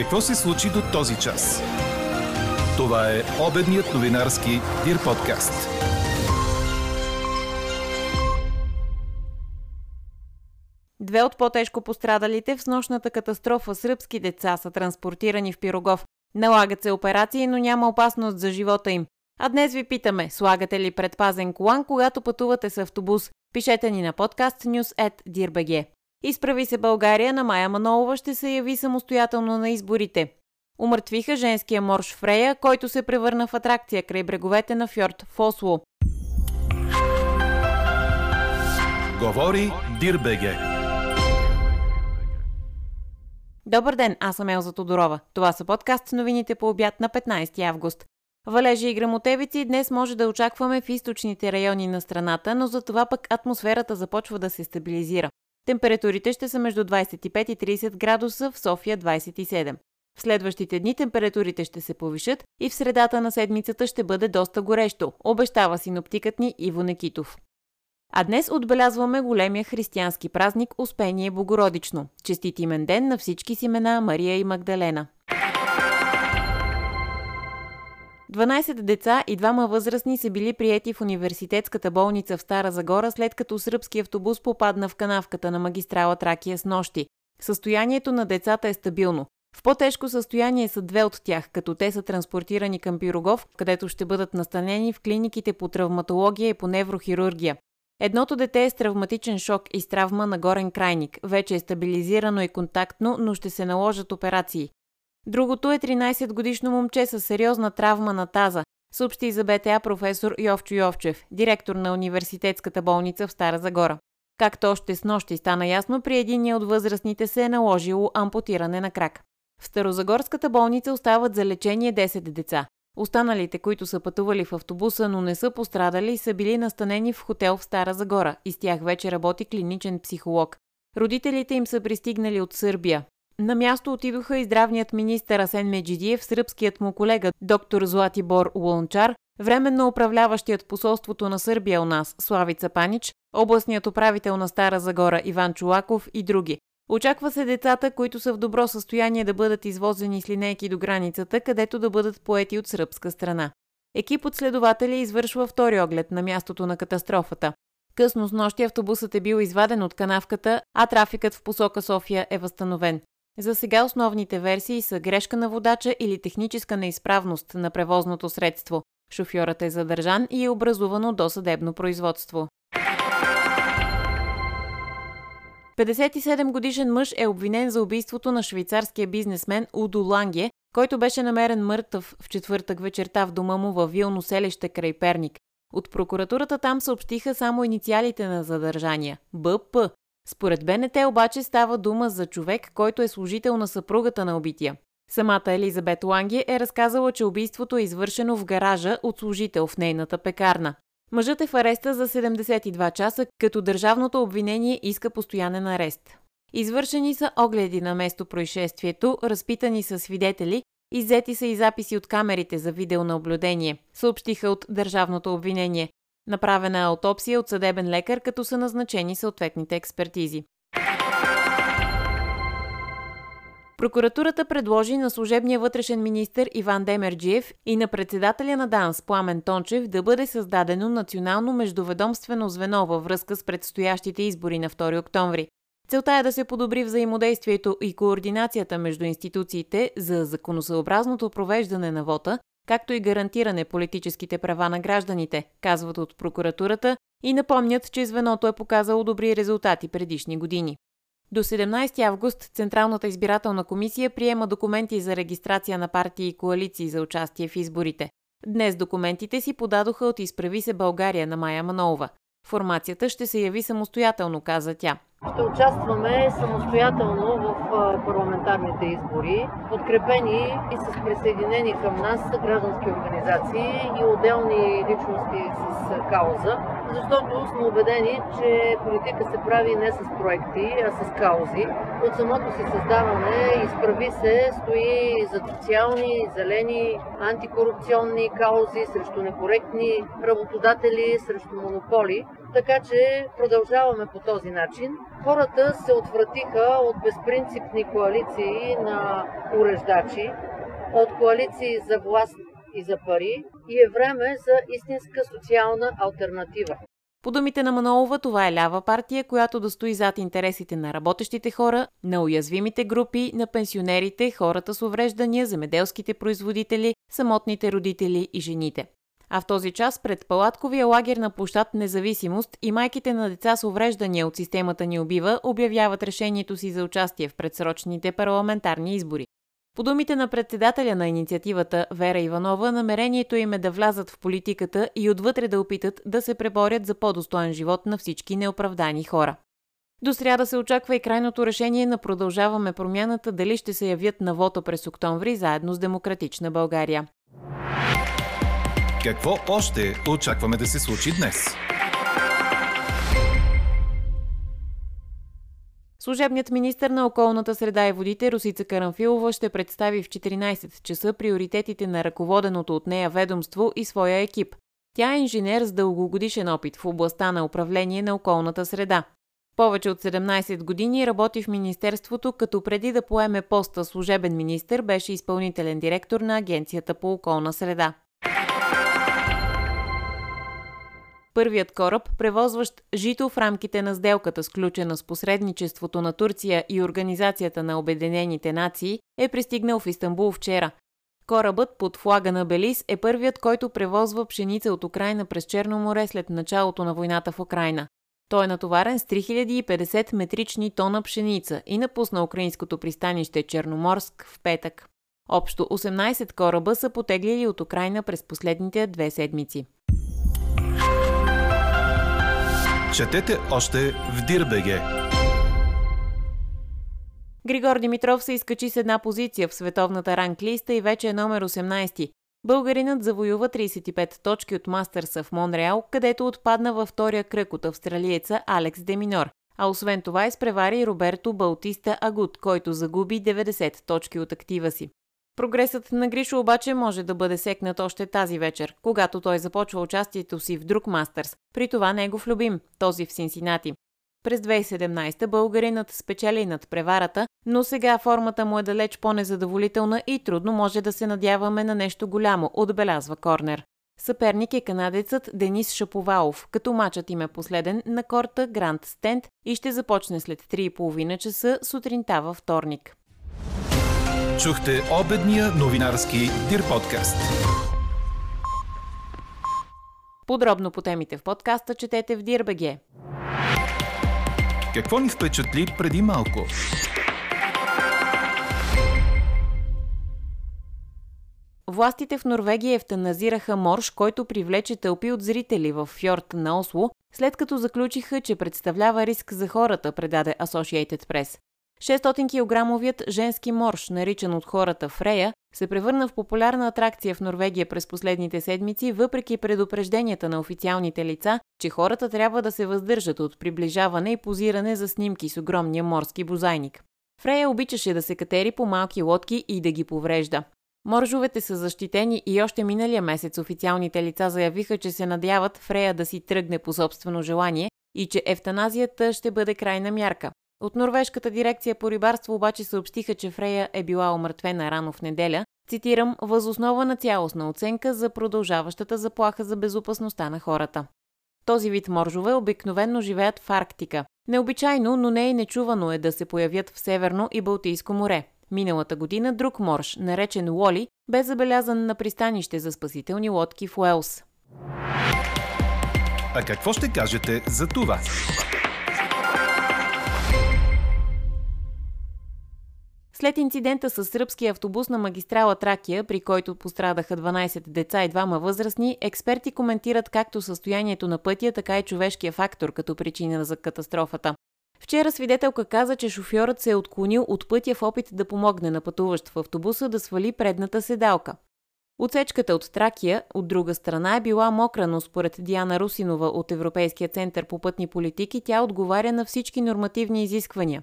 Какво се случи до този час? Това е обедният новинарски Дир подкаст. Две от по-тежко пострадалите в нощната катастрофа сръбски деца са транспортирани в Пирогов. Налагат се операции, но няма опасност за живота им. А днес ви питаме, слагате ли предпазен колан, когато пътувате с автобус? Пишете ни на подкаст news.dirbg. Изправи се България на Майя Манолова ще се яви самостоятелно на изборите. Умъртвиха женския морж Фрея, който се превърна в атракция край бреговете на фьорд в Осло. Говори Дирбеге. Добър ден, аз съм Елза Тодорова. Това са подкаст новините по обяд на 15 август. Валежи и грамотевици днес може да очакваме в източните райони на страната, но за това пък атмосферата започва да се стабилизира. Температурите ще са между 25 и 30 градуса, в София 27. В следващите дни температурите ще се повишат и в средата на седмицата ще бъде доста горещо, обещава синоптикът ни Иво Некитов. А днес отбелязваме големия християнски празник Успение Богородично. Честит имен ден на всички си имена Мария и Магдалена. 12 деца и двама възрастни са били приети в университетската болница в Стара Загора, след като сръбски автобус попадна в канавката на магистрала Тракия с нощи. Състоянието на децата е стабилно. В по-тежко състояние са две от тях, като те са транспортирани към Пирогов, където ще бъдат настанени в клиниките по травматология и по неврохирургия. Едното дете е с травматичен шок и с травма на горен крайник. Вече е стабилизирано и контактно, но ще се наложат операции. Другото е 13-годишно момче с сериозна травма на таза, съобщи за БТА професор Йовчо Йовчев, директор на университетската болница в Стара Загора. Както още с нощи стана ясно, при единия от възрастните се е наложило ампутиране на крак. В Старозагорската болница остават за лечение 10 деца. Останалите, които са пътували в автобуса, но не са пострадали, са били настанени в хотел в Стара Загора и с тях вече работи клиничен психолог. Родителите им са пристигнали от Сърбия. На място отидоха и здравният министър Асен Меджидиев, сръбският му колега доктор Златибор Лончар, временно управляващият посолството на Сърбия у нас Славица Панич, областният управител на Стара Загора Иван Чулаков и други. Очаква се децата, които са в добро състояние да бъдат извозени с линейки до границата, където да бъдат поети от сръбска страна. Екип от следователи извършва втори оглед на мястото на катастрофата. Късно с нощи автобусът е бил изваден от канавката, а трафикът в посока София е възстановен. За сега основните версии са грешка на водача или техническа неизправност на превозното средство. Шофьорът е задържан и е образувано досъдебно производство. 57 годишен мъж е обвинен за убийството на швейцарския бизнесмен Удо Ланге, който беше намерен мъртъв в четвъртък вечерта в дома му във Вилно селище край Перник. От прокуратурата там съобщиха само инициалите на задържания – БП. Според БНТ обаче става дума за човек, който е служител на съпругата на убития. Самата Елизабет Ланге е разказала, че убийството е извършено в гаража от служител в нейната пекарна. Мъжът е в ареста за 72 часа, като държавното обвинение иска постоянен арест. Извършени са огледи на место происшествието, разпитани са свидетели, иззети са и записи от камерите за видеонаблюдение, съобщиха от държавното обвинение. Направена е аутопсия от съдебен лекар, като са назначени съответните експертизи. Прокуратурата предложи на служебния вътрешен министр Иван Демерджиев и на председателя на ДАНС Пламен Тончев да бъде създадено национално междуведомствено звено във връзка с предстоящите избори на 2 октомври. Целта е да се подобри взаимодействието и координацията между институциите за законосъобразното провеждане на вота, както и гарантиране политическите права на гражданите, казват от прокуратурата и напомнят, че звеното е показало добри резултати предишни години. До 17 август Централната избирателна комисия приема документи за регистрация на партии и коалиции за участие в изборите. Днес документите си подадоха от Изправи се България на Майя Манолова. Формацията ще се яви самостоятелно, каза тя. Ще участваме самостоятелно в парламентарните избори, подкрепени и с присъединени към нас граждански организации и отделни личности с кауза, защото сме убедени, че политика се прави не с проекти, а с каузи. От самото си създаване изправи се, стои за социални, зелени, антикорупционни каузи, срещу некоректни работодатели, срещу монополи. така че продължаваме по този начин. Хората се отвратиха от безпринципни коалиции на уреждачи, от коалиции за власт и за пари и е време за истинска социална альтернатива. По думите на Манолова, това е лява партия, която да стои зад интересите на работещите хора, на уязвимите групи, на пенсионерите, хората с увреждания, земеделските производители, самотните родители и жените. А в този час пред палатковия лагер на площад Независимост и майките на деца с увреждания от системата ни убива обявяват решението си за участие в предсрочните парламентарни избори. По думите на председателя на инициативата Вера Иванова, намерението им е да влязат в политиката и отвътре да опитат да се преборят за по-достоен живот на всички неоправдани хора. До сряда се очаква и крайното решение на Продължаваме промяната дали ще се явят на вота през октомври заедно с Демократична България. Какво още очакваме да се случи днес? Служебният министр на околната среда и водите Русица Карамфилова ще представи в 14 часа приоритетите на ръководеното от нея ведомство и своя екип. Тя е инженер с дългогодишен опит в областта на управление на околната среда. Повече от 17 години работи в Министерството, като преди да поеме поста служебен министр беше изпълнителен директор на Агенцията по околна среда. Първият кораб, превозващ жито в рамките на сделката, сключена с посредничеството на Турция и Организацията на Обединените нации, е пристигнал в Истанбул вчера. Корабът под флага на Белис е първият, който превозва пшеница от Украина през Черно море след началото на войната в Украина. Той е натоварен с 3050 метрични тона пшеница и напусна украинското пристанище Черноморск в петък. Общо 18 кораба са потеглили от Украина през последните две седмици. Четете още в Дирбеге. Григор Димитров се изкачи с една позиция в световната ранглиста и вече е номер 18. Българинът завоюва 35 точки от Мастърса в Монреал, където отпадна във втория кръг от австралиеца Алекс Деминор. А освен това изпревари Роберто Балтиста Агут, който загуби 90 точки от актива си. Прогресът на Гришо обаче може да бъде секнат още тази вечер, когато той започва участието си в друг мастърс, при това негов любим, този в Синсинати. През 2017 българинът спечели над преварата, но сега формата му е далеч по-незадоволителна и трудно може да се надяваме на нещо голямо, отбелязва Корнер. Съперник е канадецът Денис Шаповалов, като мачът им е последен на корта Гранд Стенд и ще започне след 3,5 часа сутринта във вторник. Чухте обедния новинарски Дир подкаст. Подробно по темите в подкаста четете в Дирбеге. Какво ни впечатли преди малко? Властите в Норвегия ефтаназираха морж, който привлече тълпи от зрители в фьорд на Осло, след като заключиха, че представлява риск за хората, предаде Associated Press. 600 килограмовият женски морж, наричан от хората Фрея, се превърна в популярна атракция в Норвегия през последните седмици, въпреки предупрежденията на официалните лица, че хората трябва да се въздържат от приближаване и позиране за снимки с огромния морски бозайник. Фрея обичаше да се катери по малки лодки и да ги поврежда. Моржовете са защитени и още миналия месец официалните лица заявиха, че се надяват Фрея да си тръгне по собствено желание и че ефтаназията ще бъде крайна мярка. От норвежката дирекция по рибарство обаче съобщиха, че Фрея е била омъртвена рано в неделя, цитирам, възоснова на цялостна оценка за продължаващата заплаха за безопасността на хората. Този вид моржове обикновенно живеят в Арктика. Необичайно, но не е нечувано е да се появят в Северно и Балтийско море. Миналата година друг морж, наречен Уоли, бе забелязан на пристанище за спасителни лодки в Уелс. А какво ще кажете за това? След инцидента с сръбския автобус на магистрала Тракия, при който пострадаха 12 деца и двама възрастни, експерти коментират както състоянието на пътя, така и човешкия фактор като причина за катастрофата. Вчера свидетелка каза, че шофьорът се е отклонил от пътя в опит да помогне на пътуващ в автобуса да свали предната седалка. Отсечката от Тракия, от друга страна, е била мокра, но според Диана Русинова от Европейския център по пътни политики тя отговаря на всички нормативни изисквания.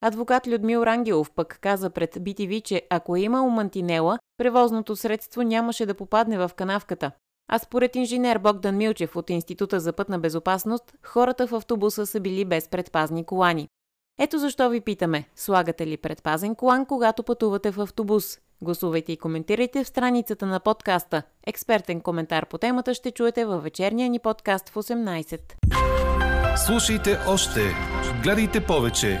Адвокат Людмил Рангелов пък каза пред BTV, че ако е имал мантинела, превозното средство нямаше да попадне в канавката. А според инженер Богдан Милчев от Института за пътна безопасност, хората в автобуса са били без предпазни колани. Ето защо ви питаме, слагате ли предпазен колан, когато пътувате в автобус? Гласувайте и коментирайте в страницата на подкаста. Експертен коментар по темата ще чуете във вечерния ни подкаст в 18. Слушайте още, гледайте повече